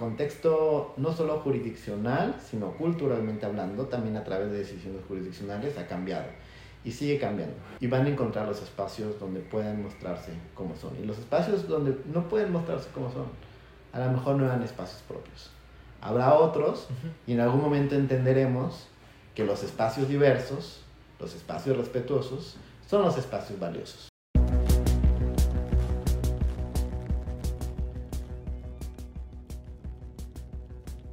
contexto no solo jurisdiccional, sino culturalmente hablando, también a través de decisiones jurisdiccionales ha cambiado y sigue cambiando. Y van a encontrar los espacios donde puedan mostrarse como son. Y los espacios donde no pueden mostrarse como son, a lo mejor no eran espacios propios. Habrá otros y en algún momento entenderemos que los espacios diversos, los espacios respetuosos, son los espacios valiosos.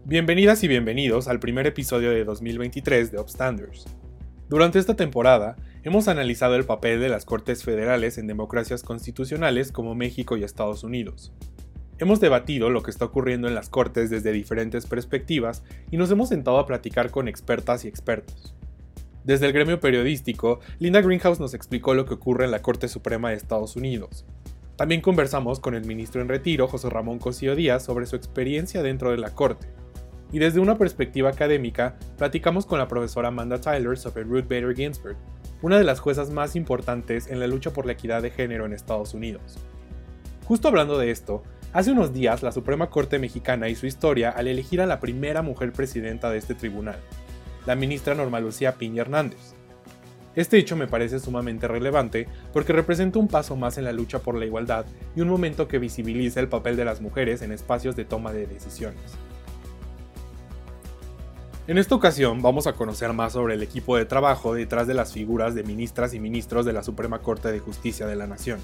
Bienvenidas y bienvenidos al primer episodio de 2023 de Upstanders. Durante esta temporada hemos analizado el papel de las Cortes Federales en democracias constitucionales como México y Estados Unidos. Hemos debatido lo que está ocurriendo en las Cortes desde diferentes perspectivas y nos hemos sentado a platicar con expertas y expertos. Desde el gremio periodístico, Linda Greenhouse nos explicó lo que ocurre en la Corte Suprema de Estados Unidos. También conversamos con el ministro en retiro, José Ramón Cosío Díaz, sobre su experiencia dentro de la Corte y desde una perspectiva académica, platicamos con la profesora Amanda Tyler sobre Ruth Bader Ginsburg, una de las juezas más importantes en la lucha por la equidad de género en Estados Unidos. Justo hablando de esto, hace unos días la Suprema Corte Mexicana hizo historia al elegir a la primera mujer presidenta de este tribunal, la ministra Norma Lucía Piña Hernández. Este hecho me parece sumamente relevante porque representa un paso más en la lucha por la igualdad y un momento que visibiliza el papel de las mujeres en espacios de toma de decisiones. En esta ocasión vamos a conocer más sobre el equipo de trabajo detrás de las figuras de ministras y ministros de la Suprema Corte de Justicia de la Nación.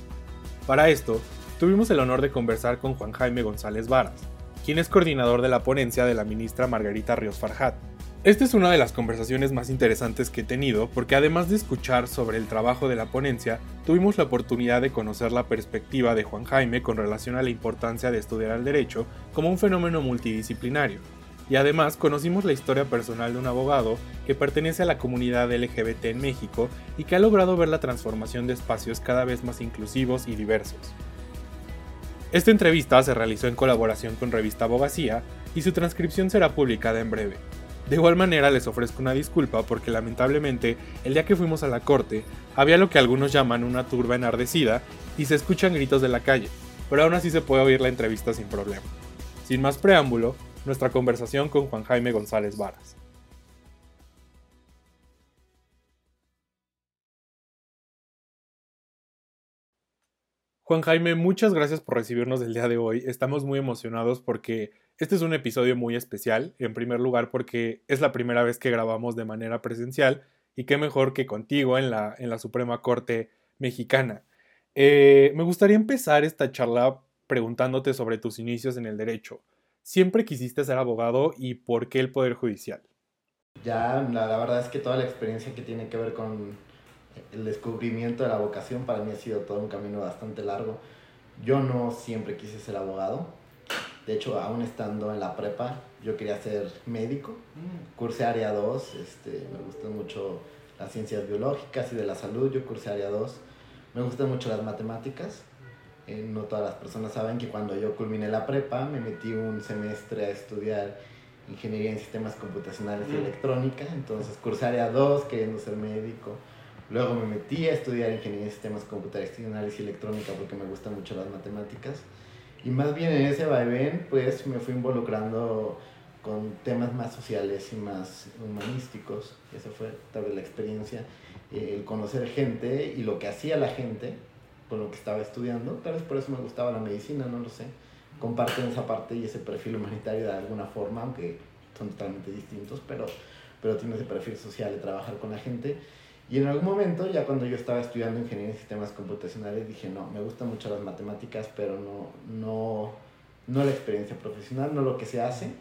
Para esto, tuvimos el honor de conversar con Juan Jaime González Varas, quien es coordinador de la ponencia de la ministra Margarita Ríos Farjat. Esta es una de las conversaciones más interesantes que he tenido porque además de escuchar sobre el trabajo de la ponencia, tuvimos la oportunidad de conocer la perspectiva de Juan Jaime con relación a la importancia de estudiar el derecho como un fenómeno multidisciplinario, y además conocimos la historia personal de un abogado que pertenece a la comunidad LGBT en México y que ha logrado ver la transformación de espacios cada vez más inclusivos y diversos. Esta entrevista se realizó en colaboración con Revista Abogacía y su transcripción será publicada en breve. De igual manera les ofrezco una disculpa porque lamentablemente el día que fuimos a la corte había lo que algunos llaman una turba enardecida y se escuchan gritos de la calle, pero aún así se puede oír la entrevista sin problema. Sin más preámbulo, nuestra conversación con Juan Jaime González Varas. Juan Jaime, muchas gracias por recibirnos el día de hoy. Estamos muy emocionados porque este es un episodio muy especial. En primer lugar, porque es la primera vez que grabamos de manera presencial y qué mejor que contigo en la, en la Suprema Corte Mexicana. Eh, me gustaría empezar esta charla preguntándote sobre tus inicios en el derecho siempre quisiste ser abogado y por qué el Poder Judicial? Ya, la, verdad es que toda la experiencia que tiene que ver con el descubrimiento de la vocación para mí ha sido todo un camino bastante largo. Yo no siempre quise ser abogado. De hecho, aún estando en la prepa, yo quería ser médico. Mm. Cursé área 2, este, me gustan mucho las ciencias biológicas y de la salud, yo cursé área 2. Me gustan mucho las matemáticas eh, no todas las personas saben que cuando yo culminé la prepa me metí un semestre a estudiar ingeniería en sistemas computacionales y mm. electrónica, entonces cursé área 2 queriendo ser médico. Luego me metí a estudiar ingeniería en sistemas computacionales y electrónica porque me gustan mucho las matemáticas. Y más bien en ese vaivén, pues me fui involucrando con temas más sociales y más humanísticos. Esa fue tal vez la experiencia, eh, el conocer gente y lo que hacía la gente con lo que estaba estudiando. Tal vez por eso me gustaba la medicina, no lo sé. Comparten esa parte y ese perfil humanitario de alguna forma, aunque son totalmente distintos, pero, pero tiene ese perfil social de trabajar con la gente. Y en algún momento, ya cuando yo estaba estudiando ingeniería en sistemas computacionales, dije, no, me gustan mucho las matemáticas, pero no, no, no la experiencia profesional, no lo que se hace.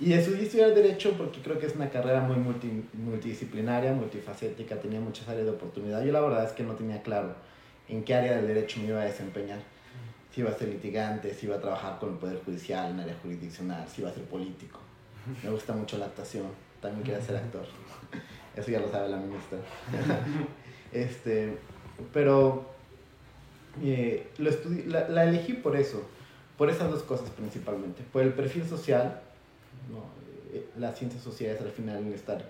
Y decidí estudiar Derecho porque creo que es una carrera muy multi, multidisciplinaria, multifacética, tenía muchas áreas de oportunidad. Yo la verdad es que no tenía claro en qué área del derecho me iba a desempeñar. Si iba a ser litigante, si iba a trabajar con el Poder Judicial en área jurisdiccional, si iba a ser político. Me gusta mucho la actuación, también quería ser actor. Eso ya lo sabe la ministra. este, pero eh, lo la, la, elegí por eso, por esas dos cosas principalmente. Por el perfil social, ¿no? Eh, las ciencias sociales al final estar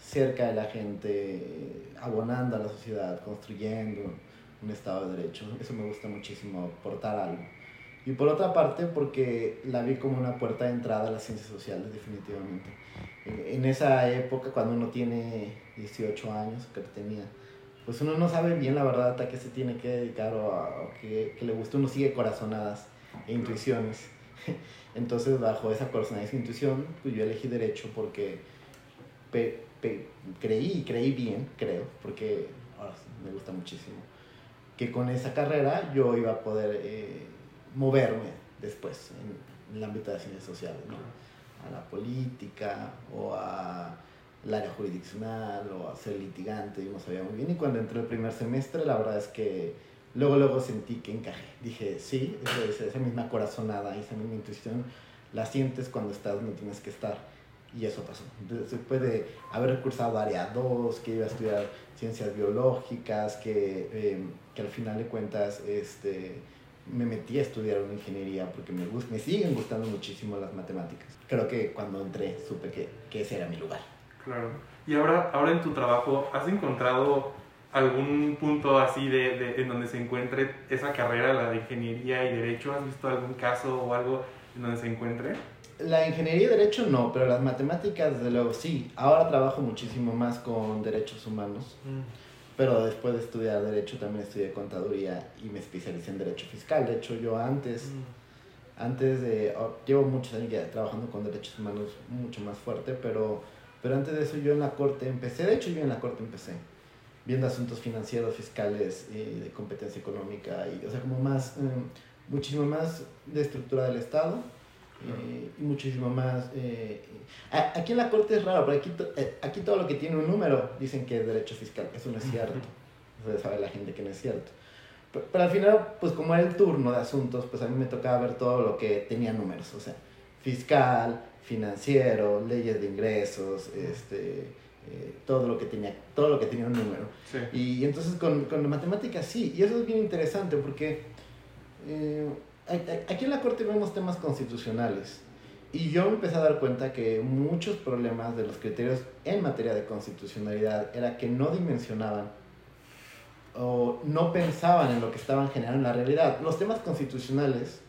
cerca de la gente, abonando a la sociedad, construyendo, un Estado de Derecho. Eso me gusta muchísimo, aportar algo. Y por otra parte, porque la vi como una puerta de entrada a las ciencias sociales, definitivamente. En esa época, cuando uno tiene 18 años, que tenía, pues uno no sabe bien la verdad a qué se tiene que dedicar o, a, qué, le gusta, uno sigue corazonadas e intuiciones. Entonces, bajo esa corazonada e intuición, pues yo elegí derecho porque creí, creí bien, creo, porque ahora me gusta muchísimo, que con esa carrera yo iba a poder eh, moverme después en, el ámbito de las ciencias sociales, ¿no? a la política o a el área jurisdiccional o a ser litigante, yo no sabía muy bien. Y cuando entré el primer semestre, la verdad es que luego, luego sentí que encajé. Dije, sí, esa, esa misma corazonada, esa misma intuición, la sientes cuando estás donde tienes que estar. Y eso pasó. Después de haber cursado área 2, que iba a estudiar ciencias biológicas, que, eh, que al final de cuentas este, me metí a estudiar una ingeniería porque me, me siguen gustando muchísimo las matemáticas. Creo que cuando entré supe que, que ese era mi lugar. Claro. Y ahora, ahora en tu trabajo, ¿has encontrado algún punto así de, de, en donde se encuentre esa carrera, la de ingeniería y derecho? ¿Has visto algún caso o algo en donde se encuentre? La ingeniería y derecho no, pero las matemáticas desde luego sí. Ahora trabajo muchísimo más con derechos humanos, mm. Pero después de estudiar derecho también estudié contaduría y me especialicé en derecho fiscal. De hecho, yo antes, mm. antes de, oh, llevo muchos años ya trabajando con derechos humanos mucho más fuerte, pero, pero antes de eso yo en la corte empecé, de hecho yo en la corte empecé viendo asuntos financieros, fiscales, y de competencia económica, y, o sea, como más, mm, muchísimo más de estructura del Estado eh, y muchísimo más. Eh, aquí en la Corte es raro, pero aquí, eh, aquí todo lo que tiene un número dicen que es derecho fiscal. Eso no es cierto. Eso sabe la gente que no es cierto. Pero, al final, pues como era el turno de asuntos, pues a mí me tocaba ver todo lo que tenía números. O sea, fiscal, financiero, leyes de ingresos, este, todo lo que tenía todo lo que tenía un número y, entonces con, con matemáticas sí y eso es bien interesante porque aquí en la Corte vemos temas constitucionales. Y yo me empecé a dar cuenta que muchos problemas de los criterios en materia de constitucionalidad era que no dimensionaban o no pensaban en lo que estaban generando en la realidad. Los temas constitucionales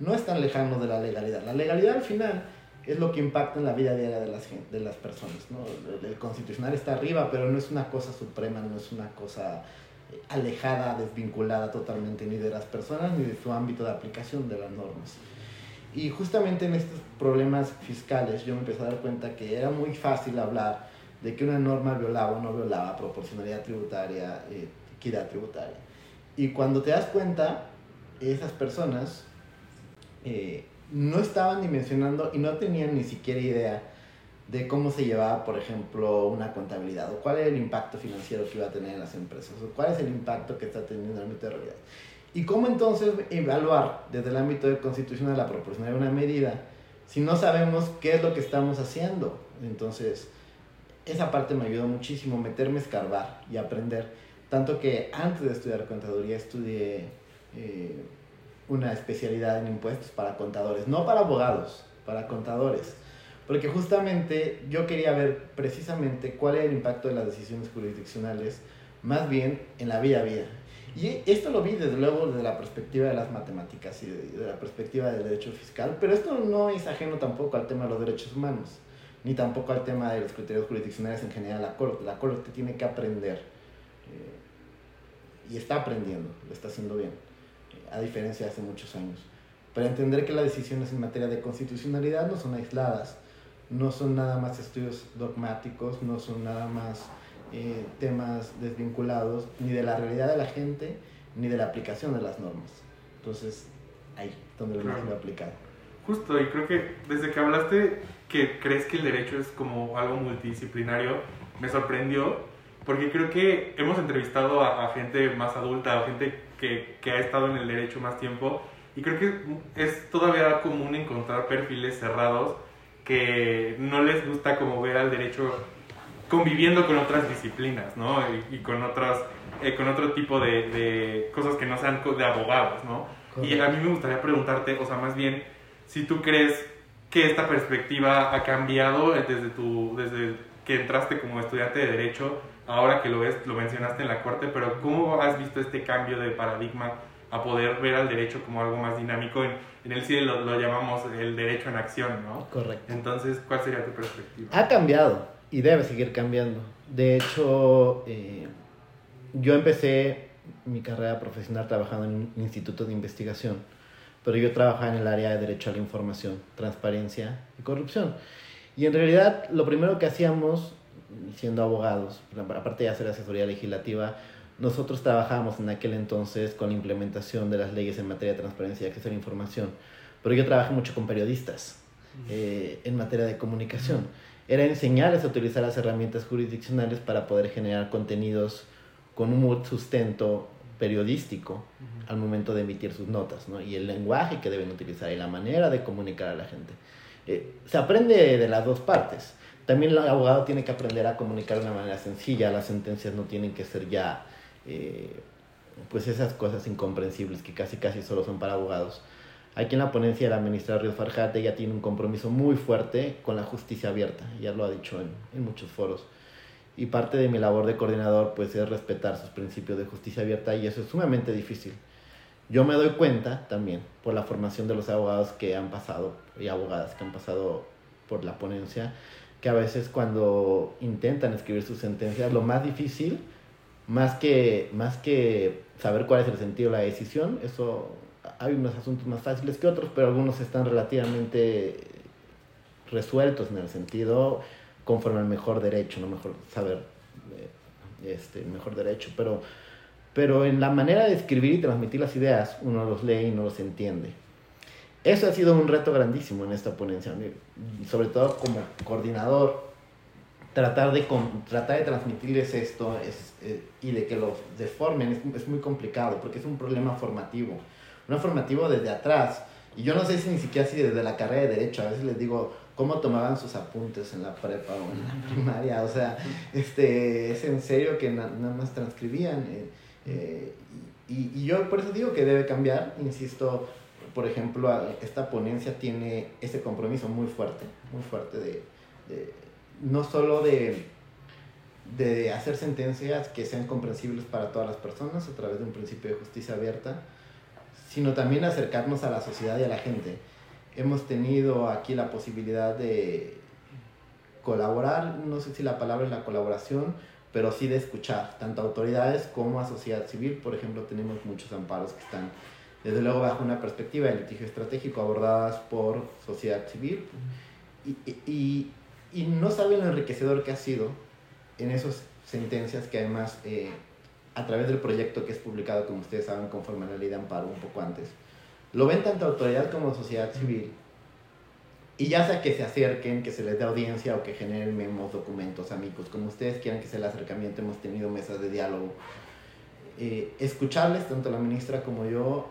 no están lejanos de la legalidad. La legalidad al final es lo que impacta en la vida diaria de las, de las personas. ¿no? El constitucional está arriba, pero no es una cosa suprema, no es una cosa alejada, desvinculada totalmente ni de las personas ni de su ámbito de aplicación de las normas. Y justamente en estos problemas fiscales yo me empecé a dar cuenta que era muy fácil hablar de que una norma violaba o no violaba proporcionalidad tributaria, eh, equidad tributaria. Y cuando te das cuenta, esas personas eh, no estaban dimensionando y no tenían ni siquiera idea de cómo se llevaba, por ejemplo, una contabilidad, o cuál era el impacto financiero que iba a tener en las empresas, o cuál es el impacto que está teniendo en el ámbito de realidad. Y cómo entonces evaluar desde el ámbito de constitucional la proporcionalidad de una medida si no sabemos qué es lo que estamos haciendo. Entonces, esa parte me ayudó muchísimo, meterme a escarbar y aprender. Tanto que antes de estudiar contaduría estudié eh, una especialidad en impuestos para contadores, no para abogados, para contadores porque justamente yo quería ver precisamente cuál era el impacto de las decisiones jurisdiccionales, más bien en la vida a vida. Y esto lo vi desde luego desde la perspectiva de las matemáticas y de, la perspectiva del derecho fiscal, pero esto no es ajeno tampoco al tema de los derechos humanos, ni tampoco al tema de los criterios jurisdiccionales en general. La Corte, la corte tiene que aprender, eh, y está aprendiendo, lo está haciendo bien, eh, a diferencia de hace muchos años. Para entender que las decisiones en materia de constitucionalidad no son aisladas, no son nada más estudios dogmáticos, no son nada más eh, temas desvinculados ni de la realidad de la gente ni de la aplicación de las normas. Entonces, ahí donde lo claro. aplicado. Justo, y creo que desde que hablaste que crees que el derecho es como algo multidisciplinario, me sorprendió, porque creo que hemos entrevistado a, gente más adulta, a gente que, que ha estado en el derecho más tiempo, y creo que es todavía común encontrar perfiles cerrados que no les gusta como ver al derecho conviviendo con otras disciplinas, ¿no? Y, con, otras, eh, con otro tipo de, de, cosas que no sean de abogados, ¿no? Y a mí me gustaría preguntarte, o sea, más bien, si tú crees que esta perspectiva ha cambiado desde, tu, desde que entraste como estudiante de Derecho, ahora que lo ves, lo mencionaste en la Corte, pero ¿cómo has visto este cambio de paradigma a poder ver al derecho como algo más dinámico. En, en el CIDE lo, lo, llamamos el derecho en acción, ¿no? Correcto. Entonces, ¿cuál sería tu perspectiva? Ha cambiado y debe seguir cambiando. De hecho, eh, yo empecé mi carrera profesional trabajando en un instituto de investigación, pero yo trabajaba en el área de derecho a la información, transparencia y corrupción. Y en realidad lo primero que hacíamos, siendo abogados, aparte de hacer asesoría legislativa, nosotros trabajábamos en aquel entonces con la implementación de las leyes en materia de transparencia y acceso a la información, pero yo trabajé mucho con periodistas eh, en materia de comunicación. Era enseñarles a utilizar las herramientas jurisdiccionales para poder generar contenidos con un sustento periodístico al momento de emitir sus notas, ¿no? Y el lenguaje que deben utilizar y la manera de comunicar a la gente. Eh, se aprende de las dos partes. También el abogado tiene que aprender a comunicar de una manera sencilla. Las sentencias no tienen que ser ya, eh, pues esas cosas incomprensibles que casi casi solo son para abogados. Aquí en la ponencia de la ministra Ríos Farjate ya tiene un compromiso muy fuerte con la justicia abierta, ya lo ha dicho en, en muchos foros. Y parte de mi labor de coordinador pues es respetar sus principios de justicia abierta y eso es sumamente difícil. Yo me doy cuenta también por la formación de los abogados que han pasado y abogadas que han pasado por la ponencia, que a veces cuando intentan escribir sus sentencias, lo más difícil, más que, más que saber cuál es el sentido de la decisión, eso hay unos asuntos más fáciles que otros, pero algunos están relativamente resueltos en el sentido conforme al mejor derecho, no mejor saber eh, este mejor derecho, pero pero en la manera de escribir y transmitir las ideas uno los lee y no los entiende. Eso ha sido un reto grandísimo en esta ponencia, sobre todo como coordinador, tratar de, tratar de transmitirles esto es, eh, y de que lo deformen es, es, muy complicado porque es un problema formativo, un formativo desde atrás. Y yo no sé si ni siquiera si desde la carrera de Derecho, a veces les digo, ¿cómo tomaban sus apuntes en la prepa o en la primaria? O sea, este, es en serio que nada más transcribían. Eh, eh, y, y, yo por eso digo que debe cambiar, insisto, por ejemplo, esta ponencia tiene ese compromiso muy fuerte, muy fuerte de, de no solo de, de hacer sentencias que sean comprensibles para todas las personas a través de un principio de justicia abierta, sino también acercarnos a la sociedad y a la gente. Hemos tenido aquí la posibilidad de colaborar, no sé si la palabra es la colaboración, pero sí de escuchar, tanto a autoridades como a sociedad civil. Por ejemplo, tenemos muchos amparos que están, desde luego, bajo una perspectiva de litigio estratégico, abordadas por sociedad civil. Y, y, y no saben lo enriquecedor que ha sido en esas sentencias que además, eh, a través del proyecto que es publicado, como ustedes saben, conforme a la ley de amparo un poco antes, lo ven tanto autoridad como sociedad civil y ya sea que se acerquen, que se les dé audiencia o que generen memos, documentos, amigos, como ustedes quieran que sea el acercamiento, hemos tenido mesas de diálogo. Eh, escucharles, tanto la ministra como yo,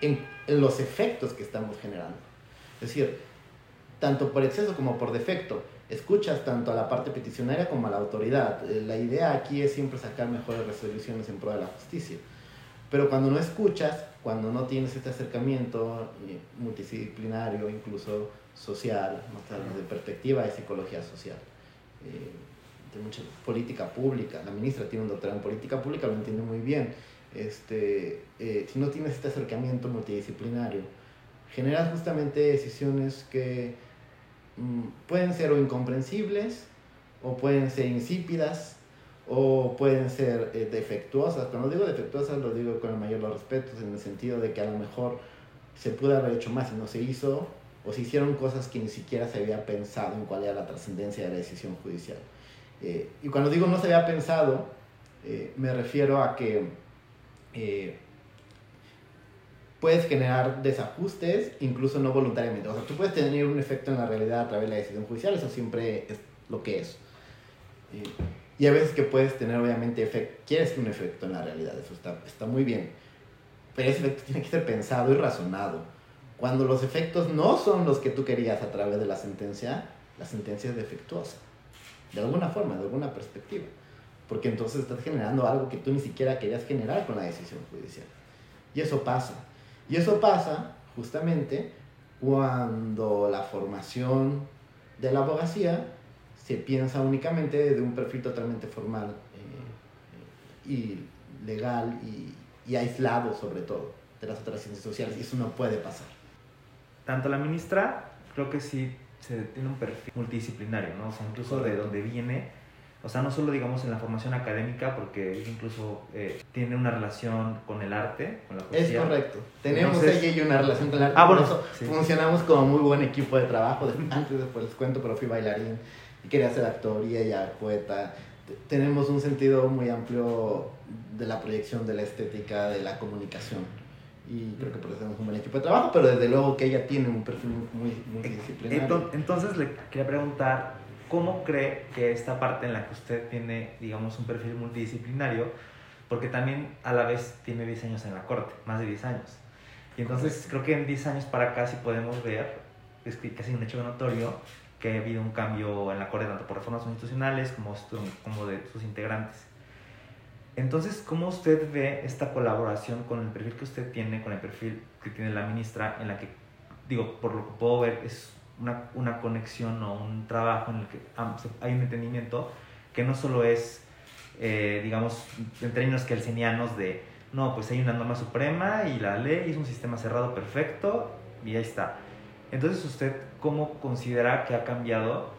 en, en, los efectos que estamos generando. Es decir, tanto por exceso como por defecto, escuchas tanto a la parte peticionaria como a la autoridad. Eh, la idea aquí es siempre sacar mejores resoluciones en pro de la justicia. Pero cuando no escuchas, cuando no tienes este acercamiento eh, multidisciplinario, incluso social, de perspectiva de psicología social, eh, de mucha política pública, la ministra tiene un doctorado en política pública, lo entiende muy bien, este, eh, si no tienes este acercamiento multidisciplinario, generas justamente decisiones que pueden ser o incomprensibles o pueden ser insípidas o pueden ser eh, defectuosas. Cuando digo defectuosas lo digo con el mayor los respetos, en el sentido de que a lo mejor se pudo haber hecho más y no se hizo, o se hicieron cosas que ni siquiera se había pensado en cuál era la trascendencia de la decisión judicial. Eh, y cuando digo no se había pensado, eh, me refiero a que puedes generar desajustes, incluso no voluntariamente. O sea, tú puedes tener un efecto en la realidad a través de la decisión judicial, eso siempre es lo que es. Y a veces que puedes tener, obviamente, efecto, quieres un efecto en la realidad, eso está, está muy bien. Pero ese efecto tiene que ser pensado y razonado. Cuando los efectos no son los que tú querías a través de la sentencia, la sentencia es defectuosa. De alguna forma, de alguna perspectiva. Porque entonces estás generando algo que tú ni siquiera querías generar con la decisión judicial. Y eso pasa. Y eso pasa justamente cuando la formación de la abogacía se piensa únicamente de un perfil totalmente formal eh, y legal y, aislado sobre todo de las otras ciencias sociales y eso no puede pasar. Tanto la ministra, creo que sí tiene un perfil multidisciplinario, ¿no? O incluso de donde viene, o sea, no solo digamos en la formación académica, porque incluso eh, tiene una relación con el arte, con la poesía. Es correcto. Tenemos ella y una relación con el arte. Ah, bueno, eso funcionamos como muy buen equipo de trabajo. Antes después les cuento, pero fui bailarín y quería ser actor y ella poeta. Tenemos un sentido muy amplio de la proyección de la estética, de la comunicación y creo que por eso tenemos un buen equipo de trabajo, pero desde luego que ella tiene un perfil muy, muy disciplinario. Entonces le quería preguntar, ¿cómo cree que esta parte en la que usted tiene, digamos, un perfil multidisciplinario, porque también a la vez tiene 10 años en la corte, más de 10 años? Y entonces creo que en 10 años para acá sí podemos ver, es que casi un hecho notorio, que ha habido un cambio en la corte tanto por reformas institucionales como, como de sus integrantes. Entonces, ¿cómo usted ve esta colaboración con el perfil que usted tiene, con el perfil que tiene la ministra, en la que, digo, por lo que puedo ver, es una, una conexión o un trabajo en el que hay un entendimiento que no solo es, eh, digamos, en términos kelsenianos de, no, pues hay una norma suprema y la ley es un sistema cerrado perfecto y ahí está. Entonces, ¿usted cómo considera que ha cambiado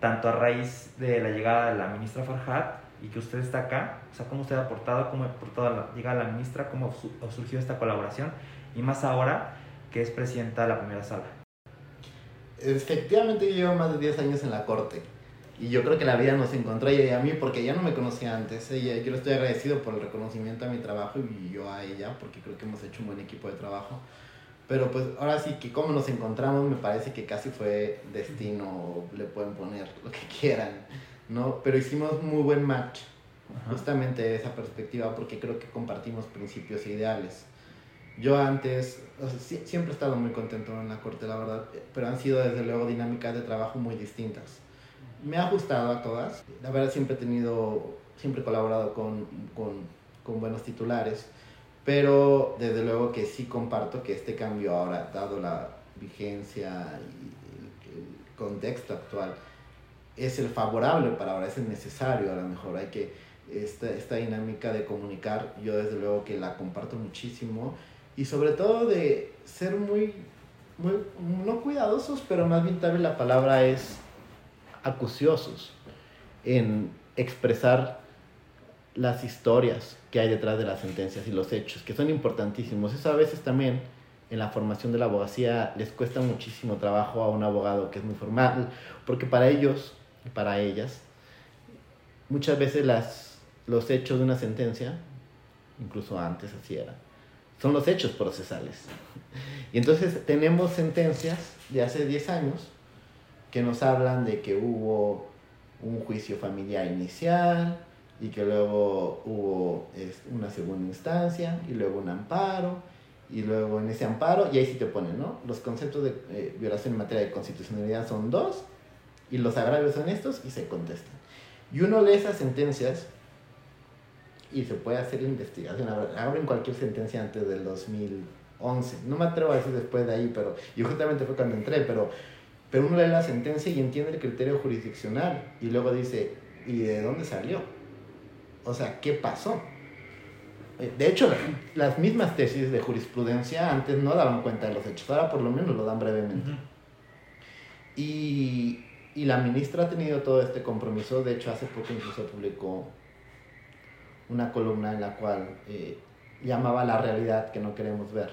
tanto a raíz de la llegada de la ministra Farhat y que usted está acá, o sea, cómo usted ha aportado, cómo ha aportado la, llega la ministra, cómo surgió esta colaboración y más ahora que es presidenta de la primera sala. Efectivamente, yo llevo más de 10 años en la corte y yo creo que la vida nos encontró ella y a mí porque ella no me conocía antes. Ella, yo le estoy agradecido por el reconocimiento a mi trabajo y yo a ella porque creo que hemos hecho un buen equipo de trabajo. Pero pues ahora sí que como nos encontramos me parece que casi fue destino, le pueden poner lo que quieran. ¿no? Pero hicimos muy buen match, justamente de esa perspectiva, porque creo que compartimos principios e ideales. Yo antes, siempre he estado muy contento en la corte, la verdad, pero han sido desde luego dinámicas de trabajo muy distintas. Me ha gustado a todas, la verdad siempre he tenido, siempre he colaborado con, con, con buenos titulares, pero desde luego que sí comparto que este cambio ahora, dado la vigencia y el contexto actual, es el favorable para ahora, es el necesario a lo mejor. Hay que, esta, esta dinámica de comunicar, yo desde luego que la comparto muchísimo y sobre todo de ser muy, muy no cuidadosos, pero más bien tal vez la palabra es acuciosos en expresar las historias que hay detrás de las sentencias y los hechos, que son importantísimos. Eso a veces también en la formación de la abogacía les cuesta muchísimo trabajo a un abogado que es muy formal, porque para ellos para ellas. Muchas veces las, los hechos de una sentencia, incluso antes así era, son los hechos procesales. Y entonces tenemos sentencias de hace 10 años que nos hablan de que hubo un juicio familiar inicial y que luego hubo una segunda instancia y luego un amparo y luego en ese amparo y ahí sí te ponen, ¿no? Los conceptos de eh, violación en materia de constitucionalidad son dos y los agravios son estos y se contestan. Y uno lee esas sentencias y se puede hacer la investigación. Abren cualquier sentencia antes del 2011. No me atrevo a decir después de ahí, pero y justamente fue cuando entré, pero, pero uno lee la sentencia y entiende el criterio jurisdiccional y luego dice, ¿y de dónde salió? O sea, ¿qué pasó? Eh, de hecho, las mismas tesis de jurisprudencia antes no daban cuenta de los hechos, ahora por lo menos lo dan brevemente. Y y la ministra ha tenido todo este compromiso. De hecho, hace poco incluso publicó una columna en la cual eh, llamaba la realidad que no queremos ver.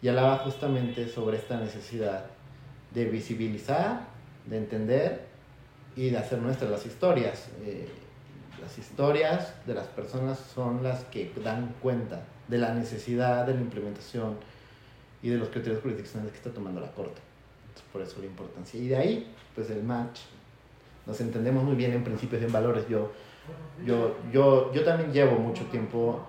Y hablaba justamente sobre esta necesidad de visibilizar, de entender y de hacer nuestras las historias. Eh, las historias de las personas son las que dan cuenta de la necesidad de la implementación y de los criterios jurisdiccionales que está tomando la Corte por eso la importancia. Y de ahí, pues el match. Nos entendemos muy bien en principios y en valores. Yo, yo, yo, yo también llevo mucho tiempo,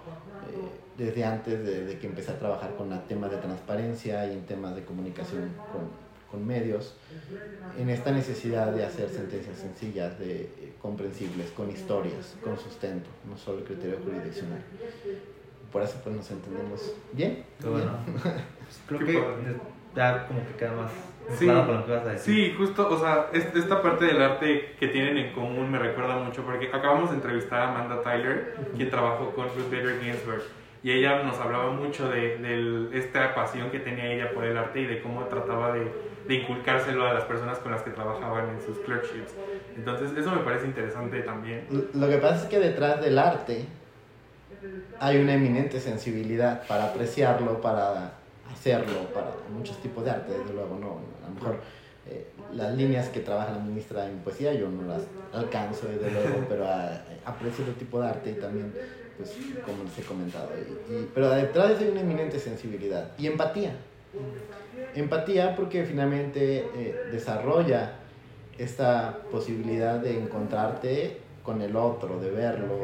eh, desde antes de, que empecé a trabajar con temas de transparencia y en temas de comunicación con, con medios, en esta necesidad de hacer sentencias sencillas, de, eh, comprensibles, con historias, con sustento, no solo el criterio jurisdiccional. Por eso pues nos entendemos bien. Bueno, creo que ya como que queda más sí, con lo que vas a decir. Sí, justo, o sea, esta parte del arte que tienen en común me recuerda mucho porque acabamos de entrevistar a Amanda Tyler, quien trabajó con Ruth Bader Ginsburg. y ella nos hablaba mucho de, de, esta pasión que tenía ella por el arte y de cómo trataba de, de, inculcárselo a las personas con las que trabajaban en sus clerkships. Entonces eso me parece interesante también. Lo que pasa es que detrás del arte hay una eminente sensibilidad para apreciarlo, para hacerlo, para muchos tipos de arte, desde luego, no, a lo mejor eh, las líneas que trabaja la ministra en poesía yo no las alcanzo, desde luego, pero aprecio el tipo de arte y también, pues, como les he comentado, pero detrás de eso hay una eminente sensibilidad y empatía. Empatía porque finalmente eh, desarrolla esta posibilidad de encontrarte con el otro, de verlo,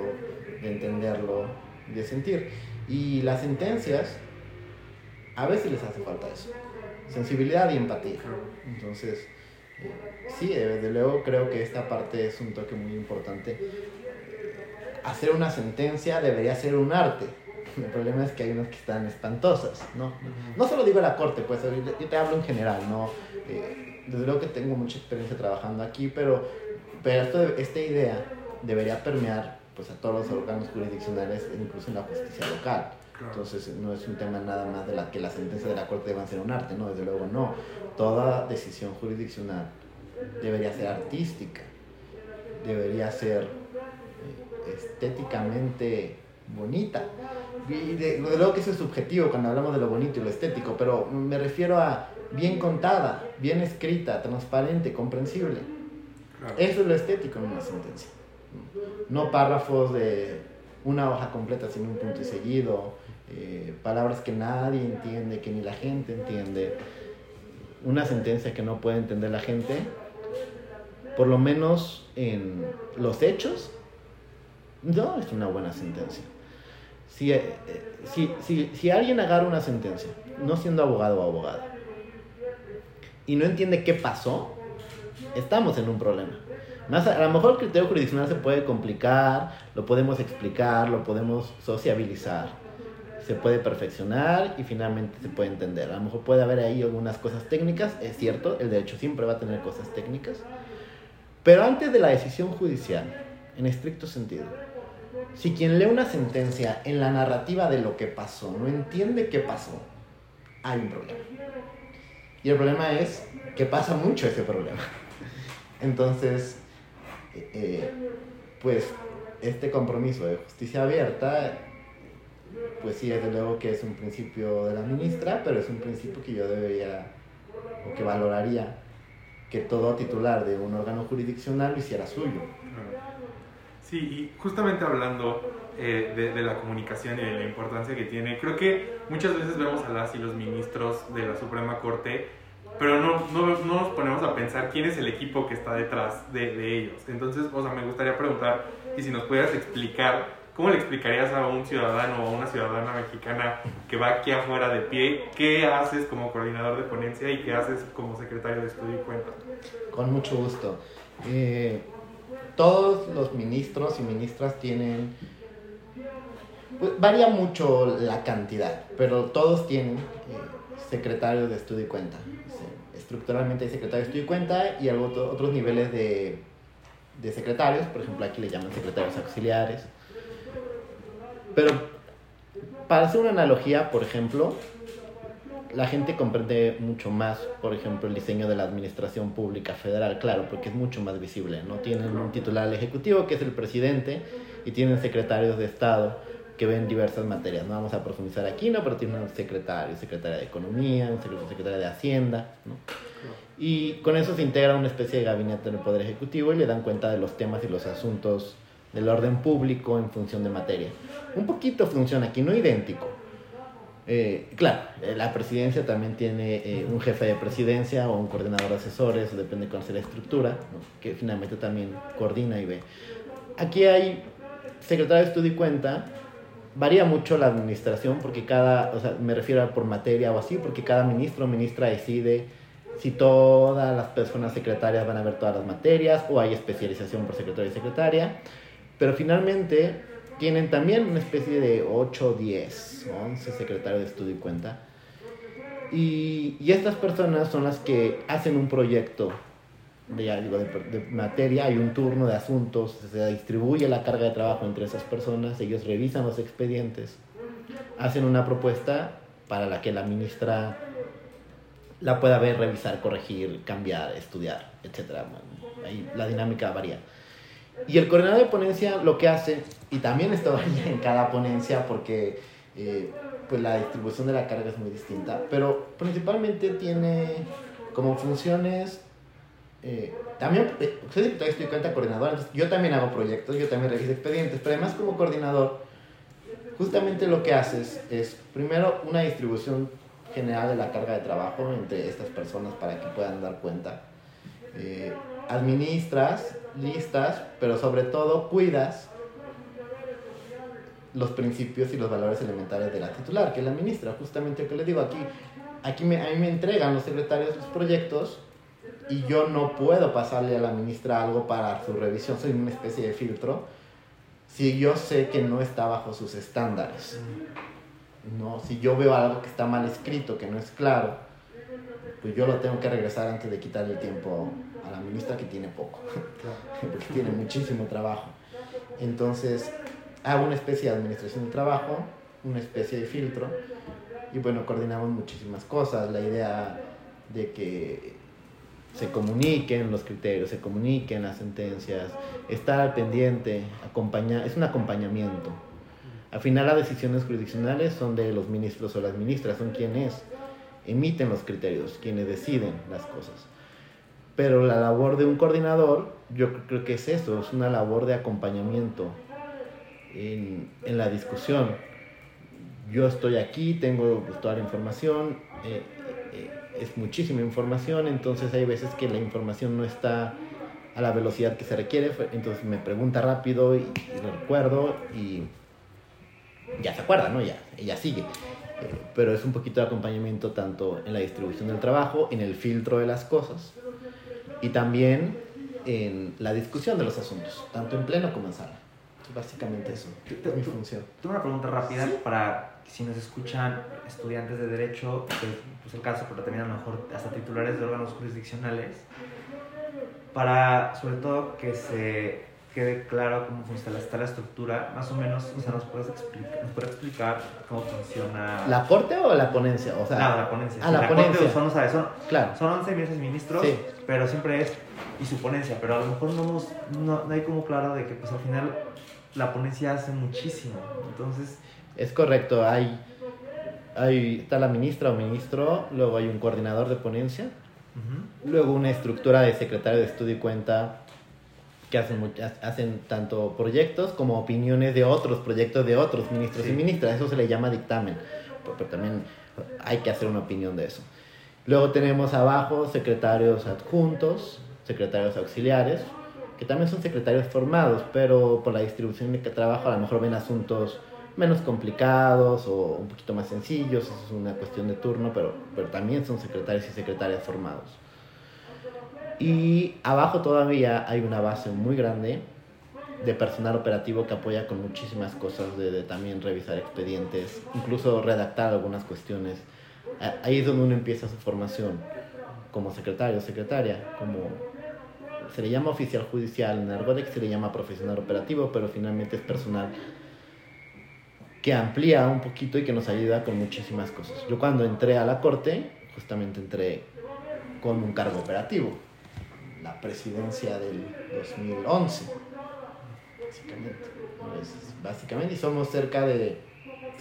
de entenderlo, de sentir. Y las sentencias, a veces les hace falta eso, sensibilidad y empatía. Entonces, eh, sí, desde luego creo que esta parte es un toque muy importante. Hacer una sentencia debería ser un arte. El problema es que hay unas que están espantosas, ¿no? No solo digo la corte, pues yo te hablo en general, ¿no? Eh, desde luego que tengo mucha experiencia trabajando aquí, pero, pero esto, esta idea debería permear pues, a todos los órganos jurisdiccionales, incluso en la justicia local. Entonces no es un tema nada más de la que la sentencia de la corte deba ser un arte, no, desde luego no. Toda decisión jurisdiccional debería ser artística, debería ser eh, estéticamente bonita. Y de, luego que eso es subjetivo cuando hablamos de lo bonito y lo estético, pero me refiero a bien contada, bien escrita, transparente, comprensible. Eso es lo estético en una sentencia. No párrafos de una hoja completa sin un punto y seguido, eh, palabras que nadie entiende, que ni la gente entiende, una sentencia que no puede entender la gente, por lo menos en los hechos, no es una buena sentencia. Si, eh, si, si, si alguien agarra una sentencia, no siendo abogado o abogada, y no entiende qué pasó, estamos en un problema. Más, a lo mejor el criterio jurisdiccional se puede complicar, lo podemos explicar, lo podemos sociabilizar, se puede perfeccionar y finalmente se puede entender. A lo mejor puede haber ahí algunas cosas técnicas, es cierto, el derecho siempre va a tener cosas técnicas, pero antes de la decisión judicial, en estricto sentido, si quien lee una sentencia en la narrativa de lo que pasó no entiende qué pasó, hay un problema. Y el problema es que pasa mucho ese problema. Entonces, eh, pues este compromiso de justicia abierta, pues sí, desde luego que es un principio de la ministra, pero es un principio que yo debería, o que valoraría, que todo titular de un órgano jurisdiccional lo hiciera suyo. Sí, y justamente hablando eh, de, de, la comunicación y de la importancia que tiene. Creo que muchas veces vemos a las y los ministros de la Suprema Corte, pero no, no, no nos ponemos a pensar quién es el equipo que está detrás de, de, ellos. Entonces, o sea, me gustaría preguntar y si nos pudieras explicar, ¿cómo le explicarías a un ciudadano o a una ciudadana mexicana que va aquí afuera de pie, qué haces como coordinador de ponencia y qué haces como secretario de estudio y cuenta? Con mucho gusto. Eh, todos los ministros y ministras tienen pues, varía mucho la cantidad, pero todos tienen eh, secretarios de estudio y cuenta. Estructuralmente hay secretario de estudio y cuenta y hay otros niveles de, de secretarios, por ejemplo aquí le llaman secretarios auxiliares. Pero para hacer una analogía, por ejemplo, la gente comprende mucho más, por ejemplo, el diseño de la administración pública federal, claro, porque es mucho más visible, ¿no? Tienen un titular ejecutivo que es el presidente y tienen secretarios de Estado que ven diversas materias. No vamos a profundizar aquí, ¿no? Pero tiene un secretario, secretaria de Economía, un secretario de Hacienda, ¿no? Y con eso se integra una especie de gabinete del Poder Ejecutivo y le dan cuenta de los temas y los asuntos del orden público en función de materia. Un poquito funciona aquí, no idéntico. Eh, claro, eh, la presidencia también tiene eh, un jefe de presidencia o un coordinador de asesores, depende de cuál sea la estructura, ¿no? que finalmente también coordina y ve. Aquí hay secretario de estudio y cuenta, varía mucho la administración porque cada, o sea, me refiero a por materia o así, porque cada ministro o ministra decide si todas las personas secretarias van a ver todas las materias o hay especialización por secretario y secretaria, pero finalmente tienen también una especie de 8, 10, 11 secretarios de estudio y cuenta. Y, y estas personas son las que hacen un proyecto de, algo de, materia, hay un turno de asuntos, se distribuye la carga de trabajo entre esas personas, ellos revisan los expedientes hacen una propuesta para la que la ministra la pueda ver, revisar, corregir, cambiar, estudiar, etc. Ahí la dinámica varía. Y el coordinador de ponencia lo que hace, y también esto en cada ponencia porque eh, pues la distribución de la carga es muy distinta, pero principalmente tiene como funciones eh, también eh, y estoy cuenta coordinador, yo también hago proyectos, yo también reviso expedientes, pero además como coordinador, justamente lo que haces es primero una distribución general de la carga de trabajo entre estas personas para que puedan dar cuenta. Eh, administras, listas, pero sobre todo cuidas los principios y los valores elementales de la titular, que la administra. Justamente lo que les digo aquí, aquí me, a mí me entregan los secretarios los proyectos y yo no puedo pasarle a la ministra algo para su revisión, soy una especie de filtro, si yo sé que no está bajo sus estándares. No, si yo veo algo que está mal escrito, que no es claro, pues yo lo tengo que regresar antes de quitarle el tiempo a la ministra que tiene poco, porque tiene muchísimo trabajo. Entonces, hago una especie de administración de trabajo, una especie de filtro, y bueno, coordinamos muchísimas cosas. La idea de que se comuniquen los criterios, se comuniquen las sentencias, estar al pendiente, acompañar, es un acompañamiento. Al final las decisiones jurisdiccionales son de los ministros o las ministras, son quienes emiten los criterios, quienes deciden las cosas. Pero la labor de un coordinador, yo creo que es eso, es una labor de acompañamiento en, en la discusión. Yo estoy aquí, tengo toda la información, eh, es muchísima información, entonces hay veces que la información no está a la velocidad que se requiere, entonces me pregunta rápido y, recuerdo y ya se acuerda, ¿no? Ya, ella sigue. Eh, pero es un poquito de acompañamiento tanto en la distribución del trabajo, en el filtro de las cosas y también en la discusión de los asuntos, tanto en pleno como en sala. Básicamente eso es mi función. Tengo una pregunta rápida para si nos escuchan estudiantes de Derecho, que es el caso, pero también a lo mejor hasta titulares de órganos jurisdiccionales, para sobre todo que se quede claro cómo funciona está la estructura, más o menos, o sea, nos puedes explicar, nos puedes explicar cómo funciona... ¿La corte o la ponencia? O sea, no, la ponencia. Ah, la, ponencia. son, ¿sabes? Son, claro. son 11 meses ministros, pero siempre es, y su ponencia, pero a lo mejor no, no, no hay como claro de que pues al final la ponencia hace muchísimo, entonces es correcto, hay, hay, está la ministra o ministro, luego hay un coordinador de ponencia, luego una estructura de secretario de estudio y cuenta que hacen, hacen tanto proyectos como opiniones de otros proyectos de otros ministros y ministras, eso se le llama dictamen, pero también hay que hacer una opinión de eso. Luego tenemos abajo secretarios adjuntos, secretarios auxiliares, que también son secretarios formados, pero por la distribución de que trabajo a lo mejor ven asuntos menos complicados o un poquito más sencillos, eso es una cuestión de turno, pero, pero también son secretarios y secretarias formados. Y abajo todavía hay una base muy grande de personal operativo que apoya con muchísimas cosas, de, también revisar expedientes, incluso redactar algunas cuestiones. Ahí es donde uno empieza su formación como secretario, secretaria, como se le llama oficial judicial, en Argodex se le llama profesional operativo, pero finalmente es personal que amplía un poquito y que nos ayuda con muchísimas cosas. Yo cuando entré a la corte, justamente entré con un cargo operativo, la presidencia del 2011, básicamente. básicamente, y somos cerca de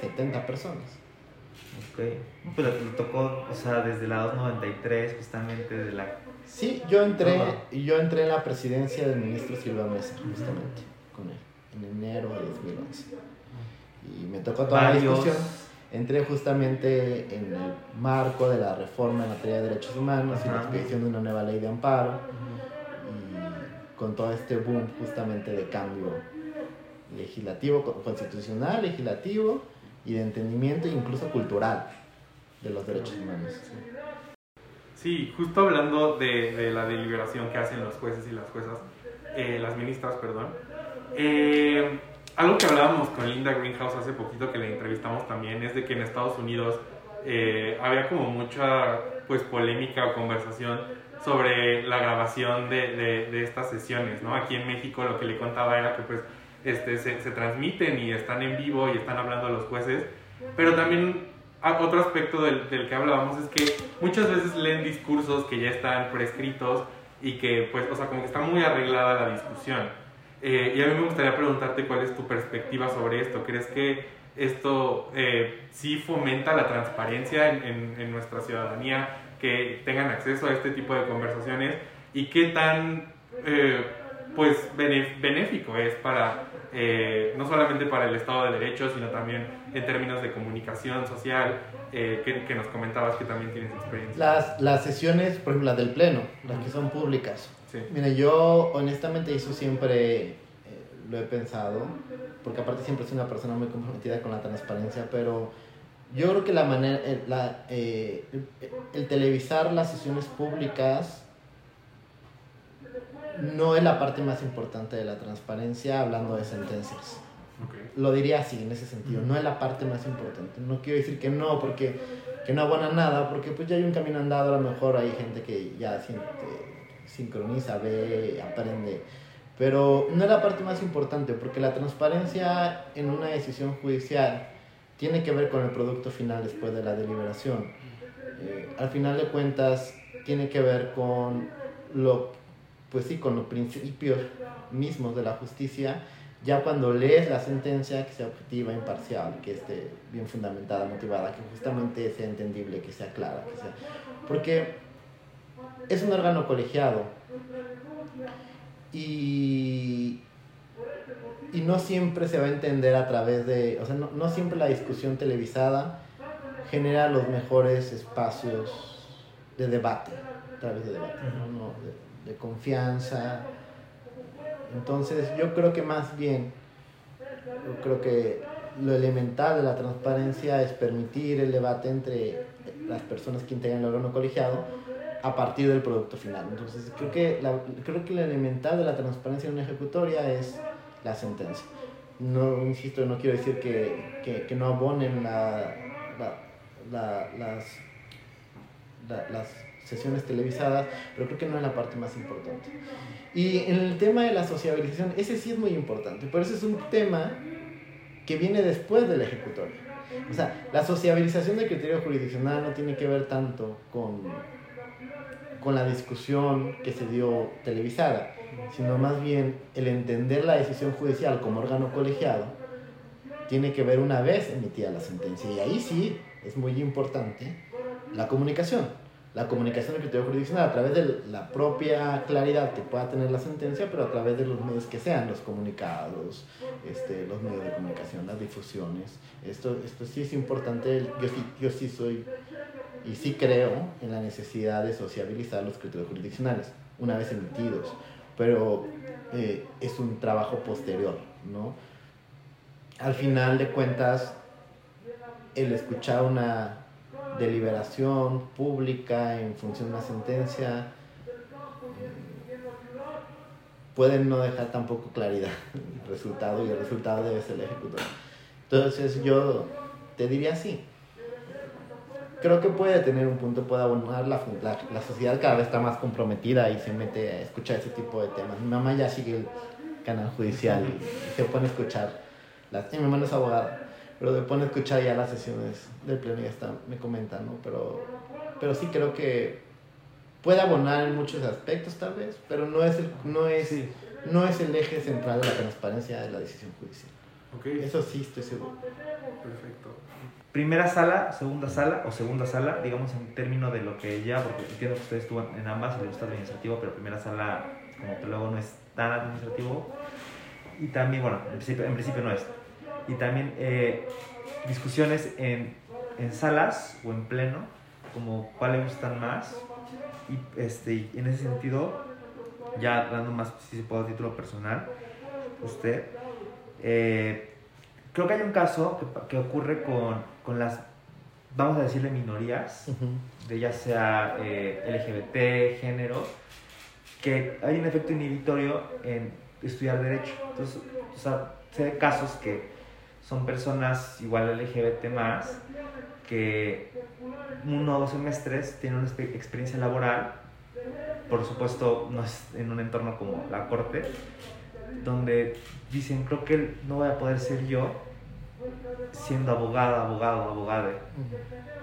70 personas. Ok, pero te tocó, o sea, desde la 293, justamente de la... Sí, yo entré, yo entré en la presidencia del ministro Silva Mesa, justamente, con él, en enero de 2011 y me tocó toda la discusión. Entré justamente en el marco de la reforma en materia de derechos humanos y la expedición de una nueva ley de amparo con todo este boom justamente de cambio legislativo, constitucional, legislativo y de entendimiento incluso cultural de los derechos humanos. Sí, justo hablando de, de, la deliberación que hacen los jueces y las juezas, eh, las ministras, perdón. Eh, algo que hablábamos con Linda Greenhouse hace poquito que le entrevistamos también es de que en Estados Unidos eh, había como mucha pues polémica o conversación sobre la grabación de, de, estas sesiones, ¿no? Aquí en México lo que le contaba era que pues este, se, se, transmiten y están en vivo y están hablando los jueces Pero también otro aspecto del, del, que hablábamos es que muchas veces leen discursos que ya están prescritos y que, pues, o sea, como que está muy arreglada la discusión. Eh, y a mí me gustaría preguntarte cuál es tu perspectiva sobre esto. ¿Crees que esto eh, sí fomenta la transparencia en, en, nuestra ciudadanía, que tengan acceso a este tipo de conversaciones y qué tan eh, pues benéfico es para eh, no solamente para el Estado de Derecho, sino también en términos de comunicación social, eh, que, nos comentabas que también tienes experiencia. Las, las sesiones, por ejemplo, las del Pleno, las que son públicas. Sí. Mire, yo honestamente eso siempre eh, lo he pensado, porque aparte siempre soy una persona muy comprometida con la transparencia, pero yo creo que la manera, la, el televisar las sesiones públicas no es la parte más importante de la transparencia hablando de sentencias. Lo diría así, en ese sentido. No es la parte más importante. No quiero decir que no, porque que no abona nada, porque pues ya hay un camino andado, a lo mejor hay gente que ya sincroniza, ve, aprende. Pero no es la parte más importante, porque la transparencia en una decisión judicial tiene que ver con el producto final después de la deliberación. Eh, al final de cuentas, tiene que ver con lo pues sí, con los principios mismos de la justicia, ya cuando lees la sentencia, que sea objetiva, imparcial, que esté bien fundamentada, motivada, que justamente sea entendible, que sea clara, que sea... Porque es un órgano colegiado y, y no siempre se va a entender a través de, o sea, no, no siempre la discusión televisada genera los mejores espacios de debate, a través de debate, ¿no? de confianza. Entonces yo creo que más bien, yo creo que lo elemental de la transparencia es permitir el debate entre las personas que integran el órgano colegiado a partir del producto final. Entonces creo que, la, creo que lo elemental de la transparencia en una ejecutoria es la sentencia. No, insisto, no quiero decir que, que, que no abonen la, la, las, las sesiones televisadas, pero creo que no es la parte más importante. Y en el tema de la sociabilización, ese sí es muy importante, pero ese es un tema que viene después del ejecutorio. O sea, la sociabilización del criterio jurisdiccional no tiene que ver tanto con, con la discusión que se dio televisada, sino más bien el entender la decisión judicial como órgano colegiado tiene que ver una vez emitida la sentencia. Y ahí sí es muy importante la comunicación la comunicación del criterio jurisdiccional a través de la propia claridad que pueda tener la sentencia, pero a través de los medios que sean, los comunicados, este, los medios de comunicación, las difusiones. Esto, esto sí es importante, yo sí, yo sí soy y sí creo en la necesidad de sociabilizar los criterios jurisdiccionales una vez emitidos, pero eh, es un trabajo posterior, ¿no? Al final de cuentas, el escuchar una deliberación pública en función de una sentencia pueden no dejar tampoco claridad el resultado y el resultado debe ser el ejecutor. Entonces yo te diría así. Creo que puede tener un punto, puede abonar la, la, sociedad cada vez está más comprometida y se mete a escuchar ese tipo de temas. Mi mamá ya sigue el canal judicial y se pone a escuchar. Las, mi mamá no es abogada pero de pone a escuchar ya las sesiones del pleno y hasta me comentan, ¿no? Pero, pero sí creo que puede abonar en muchos aspectos tal vez, pero no es el, no es, no es el eje central de la transparencia de la decisión judicial. Okay. Eso sí estoy seguro. Perfecto. Primera sala, segunda sala o segunda sala, digamos en términos de lo que ya, porque entiendo que ustedes estuvo en ambas, le gusta administrativo, pero primera sala como que luego no es tan administrativo. Y también, bueno, en principio, en principio no es y también eh, discusiones en, en, salas o en pleno, como cuál le gustan más. Y, este, en ese sentido, ya dando más, si se puede, título personal, usted, eh, creo que hay un caso que, que ocurre con, con, las, vamos a decirle, minorías, de ya sea eh, LGBT, género, que hay un efecto inhibitorio en estudiar derecho. Entonces, o sea, sé casos que son personas igual LGBT más que uno o dos semestres tienen una experiencia laboral, por supuesto no es en un entorno como la corte, donde dicen creo que no voy a poder ser yo siendo abogada, abogado, abogada.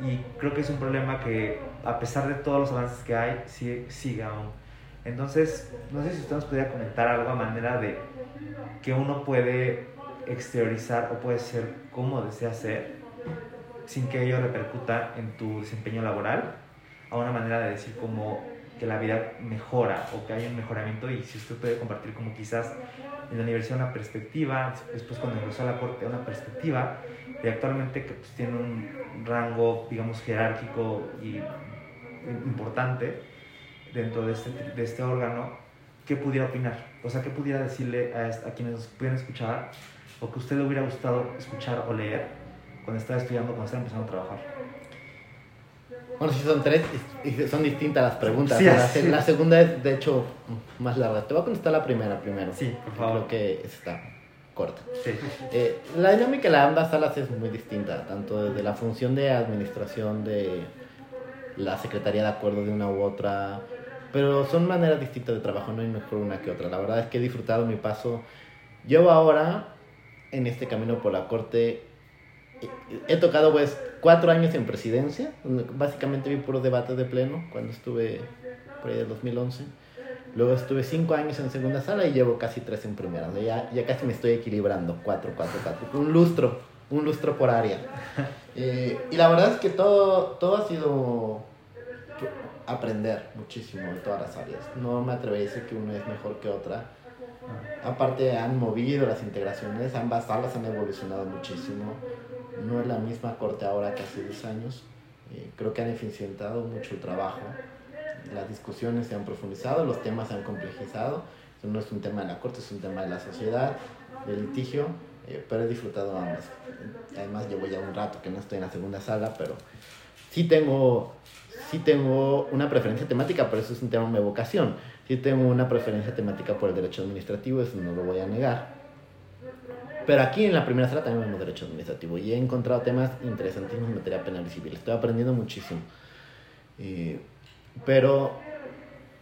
Y creo que es un problema que, a pesar de todos los avances que hay, sigue, sigue aún. Entonces, no sé si usted nos podría comentar algo a manera de que uno puede exteriorizar o puede ser como desea ser sin que ello repercuta en tu desempeño laboral, a una manera de decir como que la vida mejora o que hay un mejoramiento y si usted puede compartir como quizás en la universidad una perspectiva, después cuando ingresó a la corte una perspectiva y actualmente que pues, tiene un rango digamos jerárquico y importante dentro de este, de este órgano, ¿qué pudiera opinar? O sea, ¿qué pudiera decirle a, a quienes pudieran escuchar o que usted le hubiera gustado escuchar o leer cuando estaba estudiando, cuando estaba empezando a trabajar? Bueno, si son tres, y son distintas las preguntas. Sí, la, sí. la segunda es, de hecho, más larga. Te voy a contestar la primera primero. Sí, por favor. Creo que está corta. Sí. Eh, la dinámica de ambas salas es muy distinta, tanto desde la función de administración de la Secretaría de Acuerdo de una u otra, pero son maneras distintas de trabajo, no hay mejor una que otra. La verdad es que he disfrutado mi paso. Llevo ahora en este camino por la Corte, he tocado pues cuatro años en presidencia, básicamente vi puros debates de pleno cuando estuve por ahí del 2011. Luego estuve cinco años en segunda sala y llevo casi tres en primera. O sea, ya, ya casi me estoy equilibrando. Cuatro, cuatro, cuatro. Un lustro. Un lustro por área. Eh, y la verdad es que todo, todo ha sido aprender muchísimo en todas las áreas. No me atrevería a decir que una es mejor que otra. Aparte han movido las integraciones, ambas salas han evolucionado muchísimo. No es la misma corte ahora que hace 10 años. Eh, creo que han eficientado mucho el trabajo las discusiones se han profundizado, los temas se han complejizado. Esto no es un tema de la corte, es un tema de la sociedad, del litigio, eh, pero he disfrutado ambas. Además, llevo ya un rato que no estoy en la segunda sala, pero sí tengo, sí tengo una preferencia temática, pero eso es un tema de vocación. Sí tengo una preferencia temática por el derecho administrativo, eso no lo voy a negar. Pero aquí en la primera sala también vemos derecho administrativo y he encontrado temas interesantísimos en materia penal y civil. Estoy aprendiendo muchísimo. Eh, pero,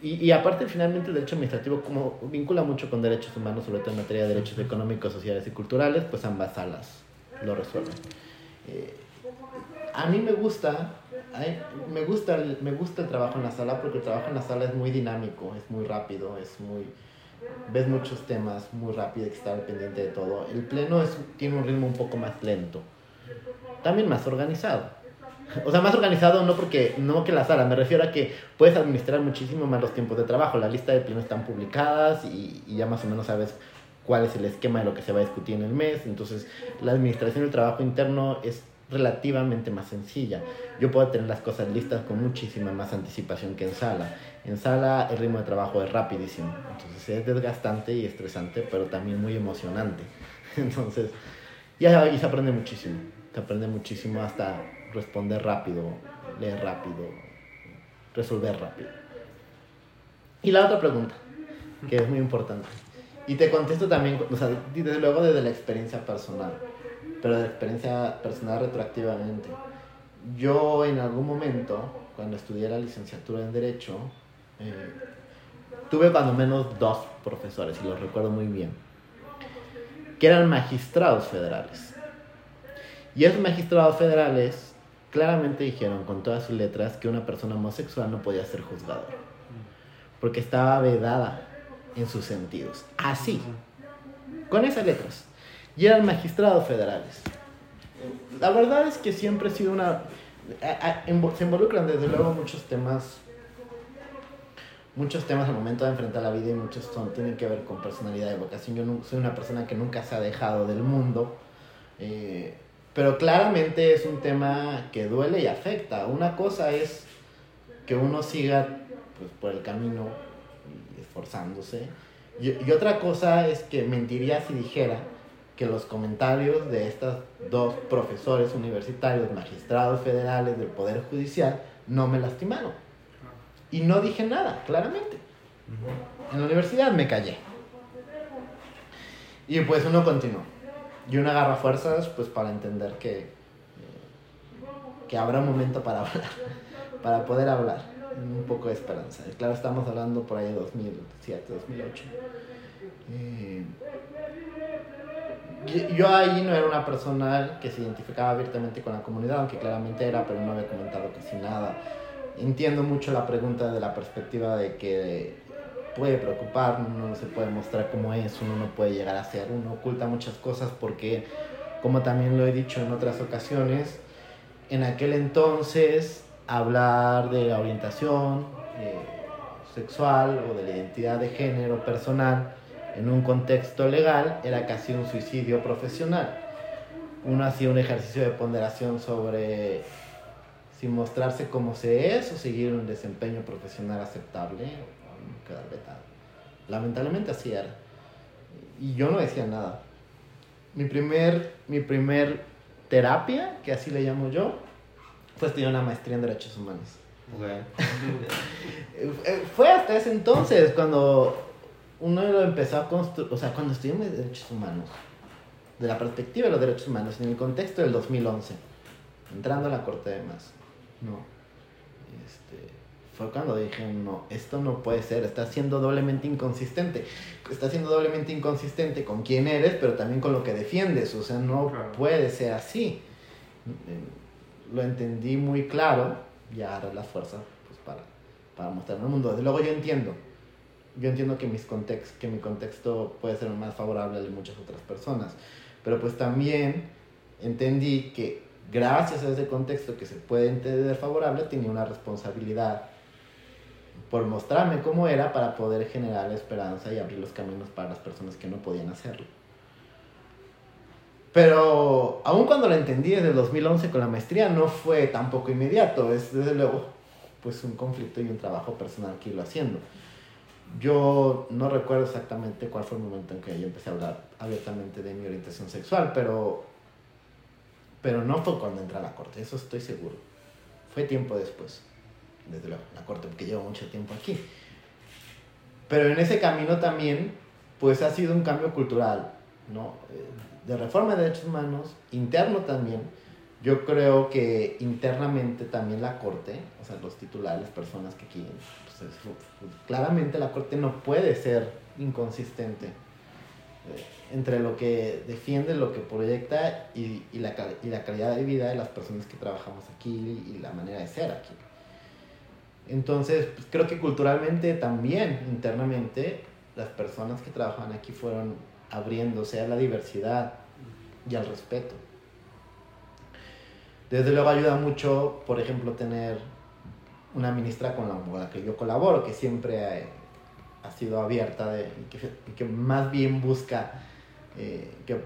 y, aparte finalmente el derecho administrativo como vincula mucho con derechos humanos, sobre todo en materia de derechos económicos, sociales y culturales, pues ambas salas lo resuelven. Eh, a mí me gusta, me gusta, me gusta el trabajo en la sala porque el trabajo en la sala es muy dinámico, es muy rápido, es muy ves muchos temas muy rápido, hay que estar pendiente de todo. El pleno es, tiene un ritmo un poco más lento, también más organizado. O sea, más organizado no porque no que la sala, me refiero a que puedes administrar muchísimo más los tiempos de trabajo. Las listas de plenos están publicadas y, y, ya más o menos sabes cuál es el esquema de lo que se va a discutir en el mes. Entonces, la administración del trabajo interno es relativamente más sencilla. Yo puedo tener las cosas listas con muchísima más anticipación que en sala. En sala el ritmo de trabajo es rapidísimo. Entonces, es desgastante y estresante, pero también muy emocionante. Entonces, ya y se aprende muchísimo. Se aprende muchísimo hasta responder rápido, leer rápido, resolver rápido. Y la otra pregunta, que es muy importante. Y te contesto también, o sea, desde luego desde la experiencia personal, pero de experiencia personal retroactivamente. Yo en algún momento, cuando estudié la licenciatura en Derecho, eh, tuve cuando menos dos profesores, y los recuerdo muy bien, que eran magistrados federales. Y esos magistrados federales claramente dijeron con todas sus letras que una persona homosexual no podía ser juzgador. Porque estaba vedada en sus sentidos. Así. Con esas letras. Y eran magistrados federales. La verdad es que siempre he sido una... Se involucran desde luego muchos temas. Muchos temas al momento de enfrentar la vida y muchos son, tienen que ver con personalidad y vocación. Yo soy una persona que nunca se ha dejado del mundo. Eh, pero claramente es un tema que duele y afecta. Una cosa es que uno siga pues, por el camino esforzándose. Y, y, otra cosa es que mentiría si dijera que los comentarios de estos dos profesores universitarios, magistrados federales del Poder Judicial, no me lastimaron. Y no dije nada, claramente. En la universidad me callé. Y pues uno continuó. Y uno agarra fuerzas pues para entender que, que habrá un momento para hablar, para poder hablar, un poco de esperanza. Y claro, estamos hablando por ahí de 2007, 2008. Eh, Yo- ahí no era una persona que se identificaba abiertamente con la comunidad, aunque claramente era, pero no había comentado casi nada. Entiendo mucho la pregunta de la perspectiva de que puede preocupar, uno no se puede mostrar como es, uno no puede llegar a ser, uno oculta muchas cosas porque, como también lo he dicho en otras ocasiones, en aquel entonces hablar de la orientación eh, sexual o de la identidad de género personal en un contexto legal era casi un suicidio profesional. Uno hacía un ejercicio de ponderación sobre si mostrarse como se es o seguir un desempeño profesional aceptable o quedar vetado. Lamentablemente así era. Y yo no decía nada. Mi primer, mi primer terapia, que así le llamo yo, fue estudiar una maestría en Derechos Humanos. Eh, Fue hasta ese entonces cuando uno lo empezó a construir, o sea, cuando estudiamos derechos humanos, de la perspectiva de los derechos humanos, en el contexto del 2011, entrando a la Corte de Más, no, este, fue cuando dije, no, esto no puede ser, está siendo doblemente inconsistente, está siendo doblemente inconsistente con quién eres, pero también con lo que defiendes, o sea, no Claro. puede ser así. Eh, Lo entendí muy claro, ya agarré la fuerza pues, para, para mostrarme al mundo. Desde luego yo entiendo, yo entiendo que, mis context, que mi contexto puede ser más favorable al de muchas otras personas, pero pues también entendí que gracias a ese contexto que se puede entender favorable, tenía una responsabilidad por mostrarme cómo era para poder generar esperanza y abrir los caminos para las personas que no podían hacerlo. Pero aun cuando lo entendí desde el 2011 con la maestría, no fue tampoco inmediato, es desde luego pues un conflicto y un trabajo personal que iba haciendo. Yo no recuerdo exactamente cuál fue el momento en que yo empecé a hablar abiertamente de mi orientación sexual, pero, pero no fue cuando entré a la corte, eso estoy seguro. Fue tiempo después, desde luego, la corte, porque llevo mucho tiempo aquí. Pero en ese camino también, pues ha sido un cambio cultural, ¿no? Eh, De reforma de derechos humanos, interno también. Yo creo que internamente también la corte, o sea, los titulares, personas que aquí, pues, es- claramente la corte no puede ser inconsistente eh, entre lo que defiende, lo que proyecta y, la, calidad de vida de las personas que trabajamos aquí y la manera de ser aquí. Entonces, pues, creo que culturalmente también, internamente, las personas que trabajan aquí fueron abriéndose a la diversidad y al respeto. Desde luego ayuda mucho, por ejemplo, tener una ministra con la, con la que yo colaboro, que siempre ha, ha sido abierta de, y, que, más bien busca eh, que,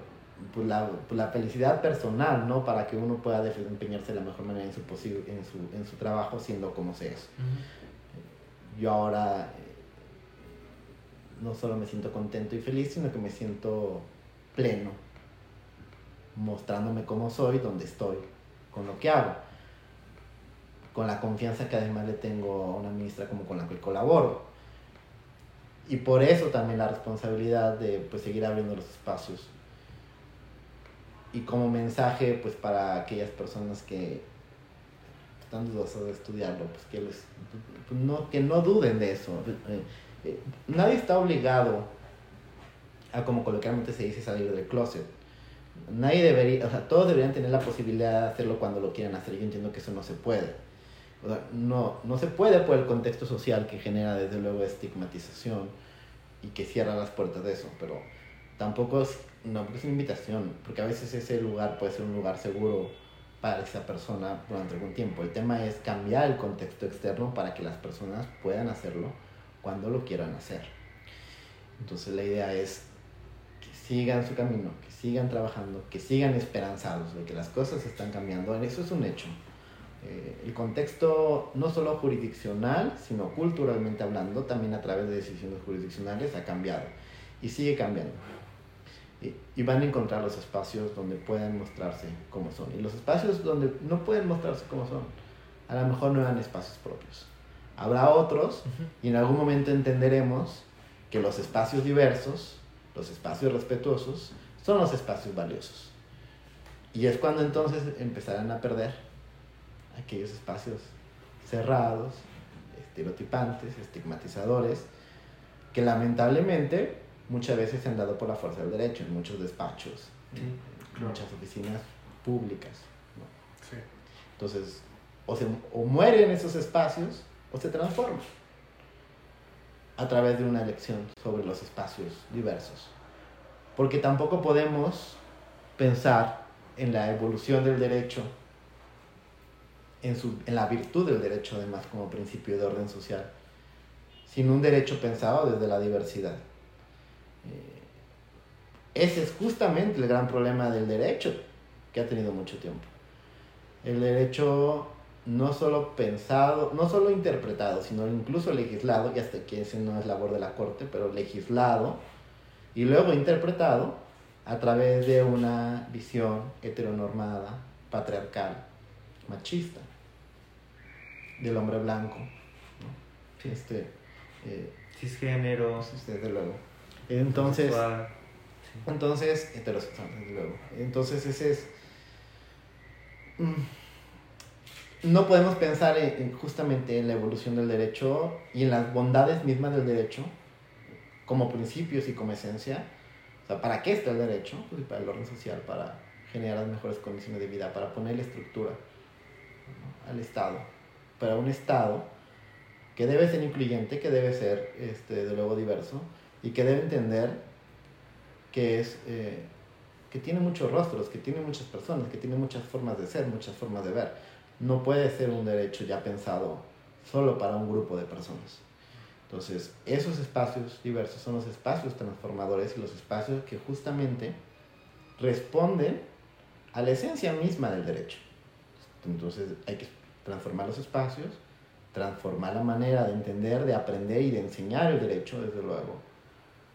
pues, la, pues, la felicidad personal, ¿no? Para que uno pueda desempeñarse de la mejor manera en su, posi- en su, en su trabajo siendo como se es. Yo ahora eh, no solo me siento contento y feliz, sino que me siento pleno, mostrándome cómo soy, donde estoy, con lo que hago, con la confianza que además le tengo a una ministra como con la que colaboro. Y por eso también la responsabilidad de pues, seguir abriendo los espacios. Y como mensaje pues para aquellas personas que están dudosas de estudiarlo, pues que, les, pues, no, que no duden de eso. Eh, eh, nadie está obligado a, como coloquialmente se dice, salir del closet. Nadie debería, o sea, todos deberían tener la posibilidad de hacerlo cuando lo quieran hacer. Yo entiendo que eso no se puede. O sea, no, no se puede por el contexto social que genera desde luego estigmatización y que cierra las puertas de eso, pero tampoco es, no, es una invitación, porque a veces ese lugar puede ser un lugar seguro para esa persona durante algún tiempo. El tema es cambiar el contexto externo para que las personas puedan hacerlo cuando lo quieran hacer. Entonces la idea es que sigan su camino, que sigan trabajando, que sigan esperanzados de que las cosas están cambiando. Eso es un hecho. Eh, el contexto no solo jurisdiccional, sino culturalmente hablando, también a través de decisiones jurisdiccionales ha cambiado y sigue cambiando. Y, y van a encontrar los espacios donde puedan mostrarse como son. Y los espacios donde no pueden mostrarse como son, a lo mejor no eran espacios propios. Habrá otros y en algún momento entenderemos que los espacios diversos, los espacios respetuosos, son los espacios valiosos. Y es cuando entonces empezarán a perder aquellos espacios cerrados, estereotipantes, estigmatizadores, que lamentablemente muchas veces se han dado por la fuerza del derecho en muchos despachos, muchas oficinas públicas. ¿no? Sí. Entonces, o, se, o mueren esos espacios o se transforman a través de una elección sobre los espacios diversos. Porque tampoco podemos pensar en la evolución del derecho, en, su, en la virtud del derecho además como principio de orden social, sin un derecho pensado desde la diversidad. Eh, ese es justamente el gran problema del derecho que ha tenido mucho tiempo. El derecho no solo pensado, no solo interpretado, sino incluso legislado, y hasta que ese no es labor de la Corte, pero legislado y luego interpretado a través de una visión heteronormada, patriarcal, machista, del hombre blanco, ¿no? este, eh, Cisgénero. desde luego. Entonces, entonces, heterosexual, desde luego. Entonces, ese es. mm, No podemos pensar en, en justamente en la evolución del derecho y en las bondades mismas del derecho como principios y como esencia. O sea, ¿para qué está el derecho? Pues para el orden social, para generar las mejores condiciones de vida, para ponerle estructura ¿no? al Estado. Para un Estado que debe ser incluyente, que debe ser, este, de luego, diverso y que debe entender que es eh, que tiene muchos rostros, que tiene muchas personas, que tiene muchas formas de ser, muchas formas de ver. No puede ser un derecho ya pensado solo para un grupo de personas. Entonces, esos espacios diversos son los espacios transformadores y los espacios que justamente responden a la esencia misma del derecho. Entonces, hay que transformar los espacios, transformar la manera de entender, de aprender y de enseñar el derecho, desde luego.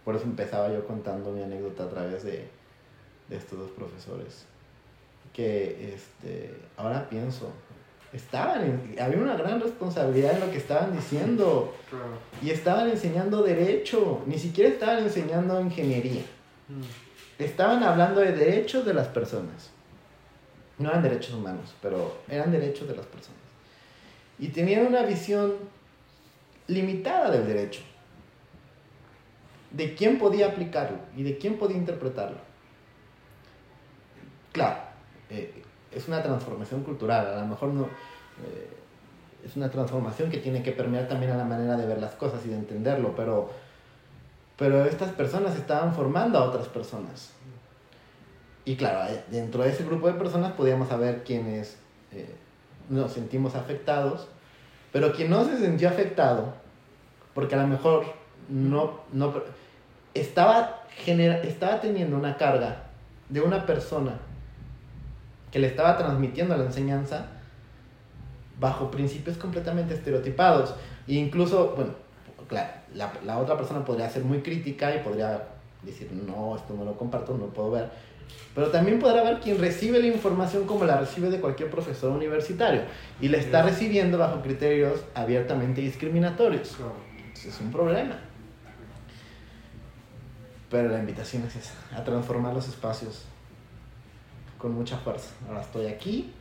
Por eso empezaba yo contando mi anécdota a través de, de estos dos profesores. Que este, ahora pienso, estaban en- había una gran responsabilidad en lo que estaban diciendo y estaban enseñando derecho, ni siquiera estaban enseñando ingeniería. Mm. Estaban hablando de derechos de las personas. No eran derechos humanos, pero eran derechos de las personas. Y tenían una visión limitada del derecho. De quién podía aplicarlo y de quién podía interpretarlo. Claro, eh, es una transformación cultural, a lo mejor no... eh, es una transformación que tiene que permear también a la manera de ver las cosas y de entenderlo, pero, pero estas personas estaban formando a otras personas. Y claro, dentro de ese grupo de personas podíamos saber quiénes eh, nos sentimos afectados, pero quien no se sintió afectado, porque a lo mejor no, no estaba, genera, estaba teniendo una carga de una persona que le estaba transmitiendo la enseñanza bajo principios completamente estereotipados. E incluso, bueno, claro, la, la otra persona podría ser muy crítica y podría decir, no, esto no lo comparto, no puedo ver. Pero también podrá haber quien recibe la información como la recibe de cualquier profesor universitario y la está recibiendo bajo criterios abiertamente discriminatorios. Entonces es un problema. Pero la invitación es esa, a transformar los espacios con mucha fuerza. Ahora estoy aquí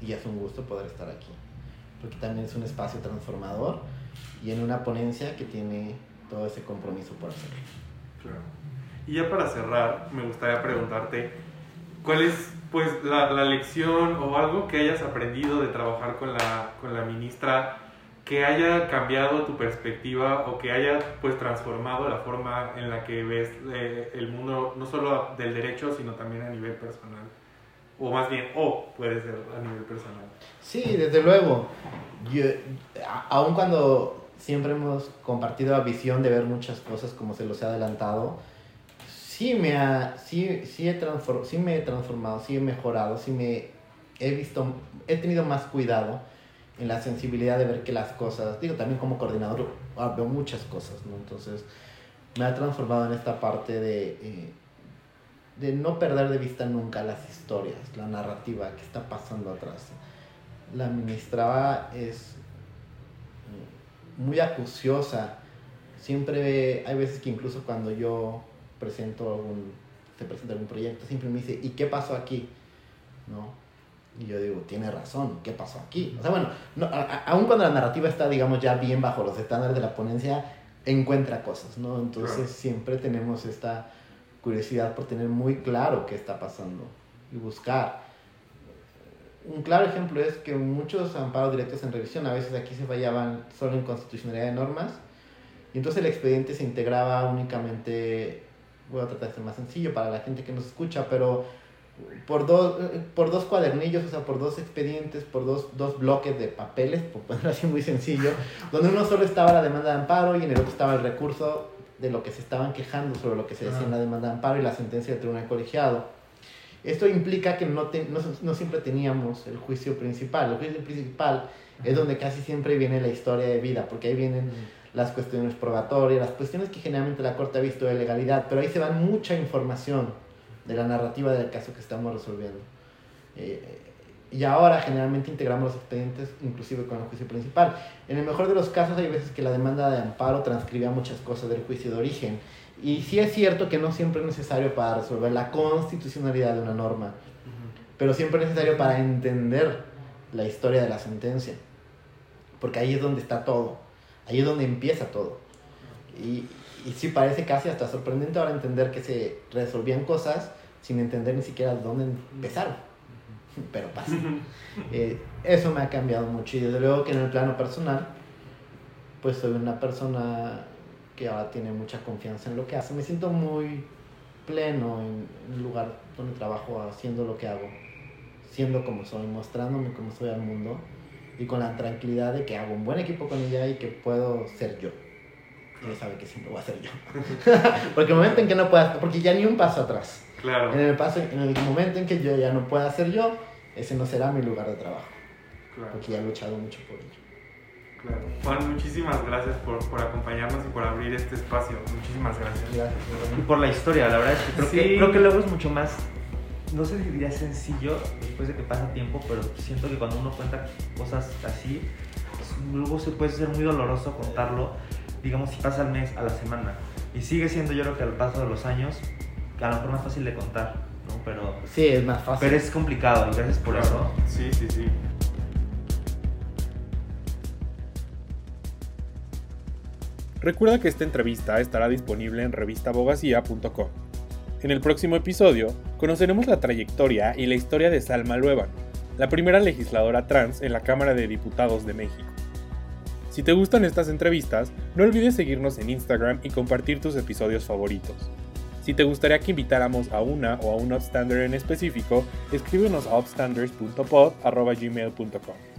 y es un gusto poder estar aquí. Porque también es un espacio transformador y en una ponencia que tiene todo ese compromiso por hacerlo. Claro. Y ya para cerrar, me gustaría preguntarte, ¿cuál es pues la, la lección o algo que hayas aprendido de trabajar con la, con la ministra que haya cambiado tu perspectiva o que haya pues transformado la forma en la que ves eh, el mundo, no solo del derecho, sino también a nivel personal? O más bien, o puede ser a nivel personal. Sí, desde luego. Yo, aun cuando siempre hemos compartido la visión de ver muchas cosas como se los he adelantado, sí me, ha, sí, sí, he transfor- sí me he transformado, sí he mejorado, sí me he visto, he tenido más cuidado en la sensibilidad de ver que las cosas, digo, también como coordinador ah, veo muchas cosas, ¿no? Entonces me ha transformado en esta parte de, eh, de no perder de vista nunca las historias, la narrativa que está pasando atrás. La ministra es mm, muy acuciosa. Siempre hay veces que incluso cuando yo presento algún, se presenta algún proyecto, siempre me dice, ¿y qué pasó aquí? ¿No? Y yo digo, tiene razón, ¿qué pasó aquí? O sea, bueno, no, a- a- aun cuando la narrativa está, digamos, ya bien bajo los estándares de la ponencia, encuentra cosas, ¿no? Entonces Claro. siempre tenemos esta curiosidad por tener muy claro qué está pasando y buscar. Un claro ejemplo es que muchos amparos directos en revisión, a veces aquí se fallaban solo en constitucionalidad de normas, y entonces el expediente se integraba únicamente, voy a tratar de ser más sencillo para la gente que nos escucha, pero por dos, por dos cuadernillos, o sea, por dos expedientes, por dos, dos bloques de papeles, por ponerlo así muy sencillo, donde uno solo estaba la demanda de amparo y en el otro estaba el recurso de lo que se estaban quejando sobre lo que se decía en la demanda de amparo y la sentencia del tribunal colegiado. Esto implica que no, no, no, siempre teníamos el juicio principal. El juicio principal es donde casi siempre viene la historia de vida, porque ahí vienen las cuestiones probatorias, las cuestiones que generalmente la Corte ha visto de legalidad, pero ahí se va mucha información de la narrativa del caso que estamos resolviendo. Eh, y ahora generalmente integramos los expedientes inclusive con el juicio principal. En el mejor de los casos hay veces que la demanda de amparo transcribía muchas cosas del juicio de origen. Y sí es cierto que no siempre es necesario para resolver la constitucionalidad de una norma, pero siempre es necesario para entender la historia de la sentencia. Porque ahí es donde está todo, ahí es donde empieza todo. Y, y sí parece casi hasta sorprendente ahora entender que se resolvían cosas sin entender ni siquiera dónde empezaron. Pero pasa. Eh, eso me ha cambiado mucho y desde luego que en el plano personal, pues soy una persona que ahora tiene mucha confianza en lo que hace. Me siento muy pleno en el lugar donde trabajo haciendo lo que hago, siendo como soy, mostrándome como soy al mundo y con la tranquilidad de que hago un buen equipo con ella y que puedo ser yo ella sabe que siempre voy a ser yo. porque el momento en que no pueda, porque ya ni un paso atrás. Claro. En el, paso, en el momento en que yo ya no pueda ser yo, ese no será mi lugar de trabajo. Claro. Porque ya he luchado mucho por ello. Claro. Juan, muchísimas gracias por, por, acompañarnos y por abrir este espacio. Muchísimas gracias. Gracias. Y por la historia, la verdad es que creo, que creo que luego es mucho más, no sé si diría sencillo después de que pasa tiempo, pero siento que cuando uno cuenta cosas así, pues, luego se puede ser muy doloroso contarlo digamos, si pasa al mes, a la semana. Y sigue siendo, yo creo que al paso de los años, a lo mejor más fácil de contar, ¿no? Pero, sí, es más fácil. Pero es complicado y gracias por eso. Sí, sí, sí. Recuerda que esta entrevista estará disponible en revistabogacía.com. En el próximo episodio conoceremos la trayectoria y la historia de Salma Luevan, la primera legisladora trans en la Cámara de Diputados de México. Si te gustan estas entrevistas, no olvides seguirnos en Instagram y compartir tus episodios favoritos. Si te gustaría que invitáramos a una o a un upstander en específico, escríbenos a upstanders.pod.gmail.com.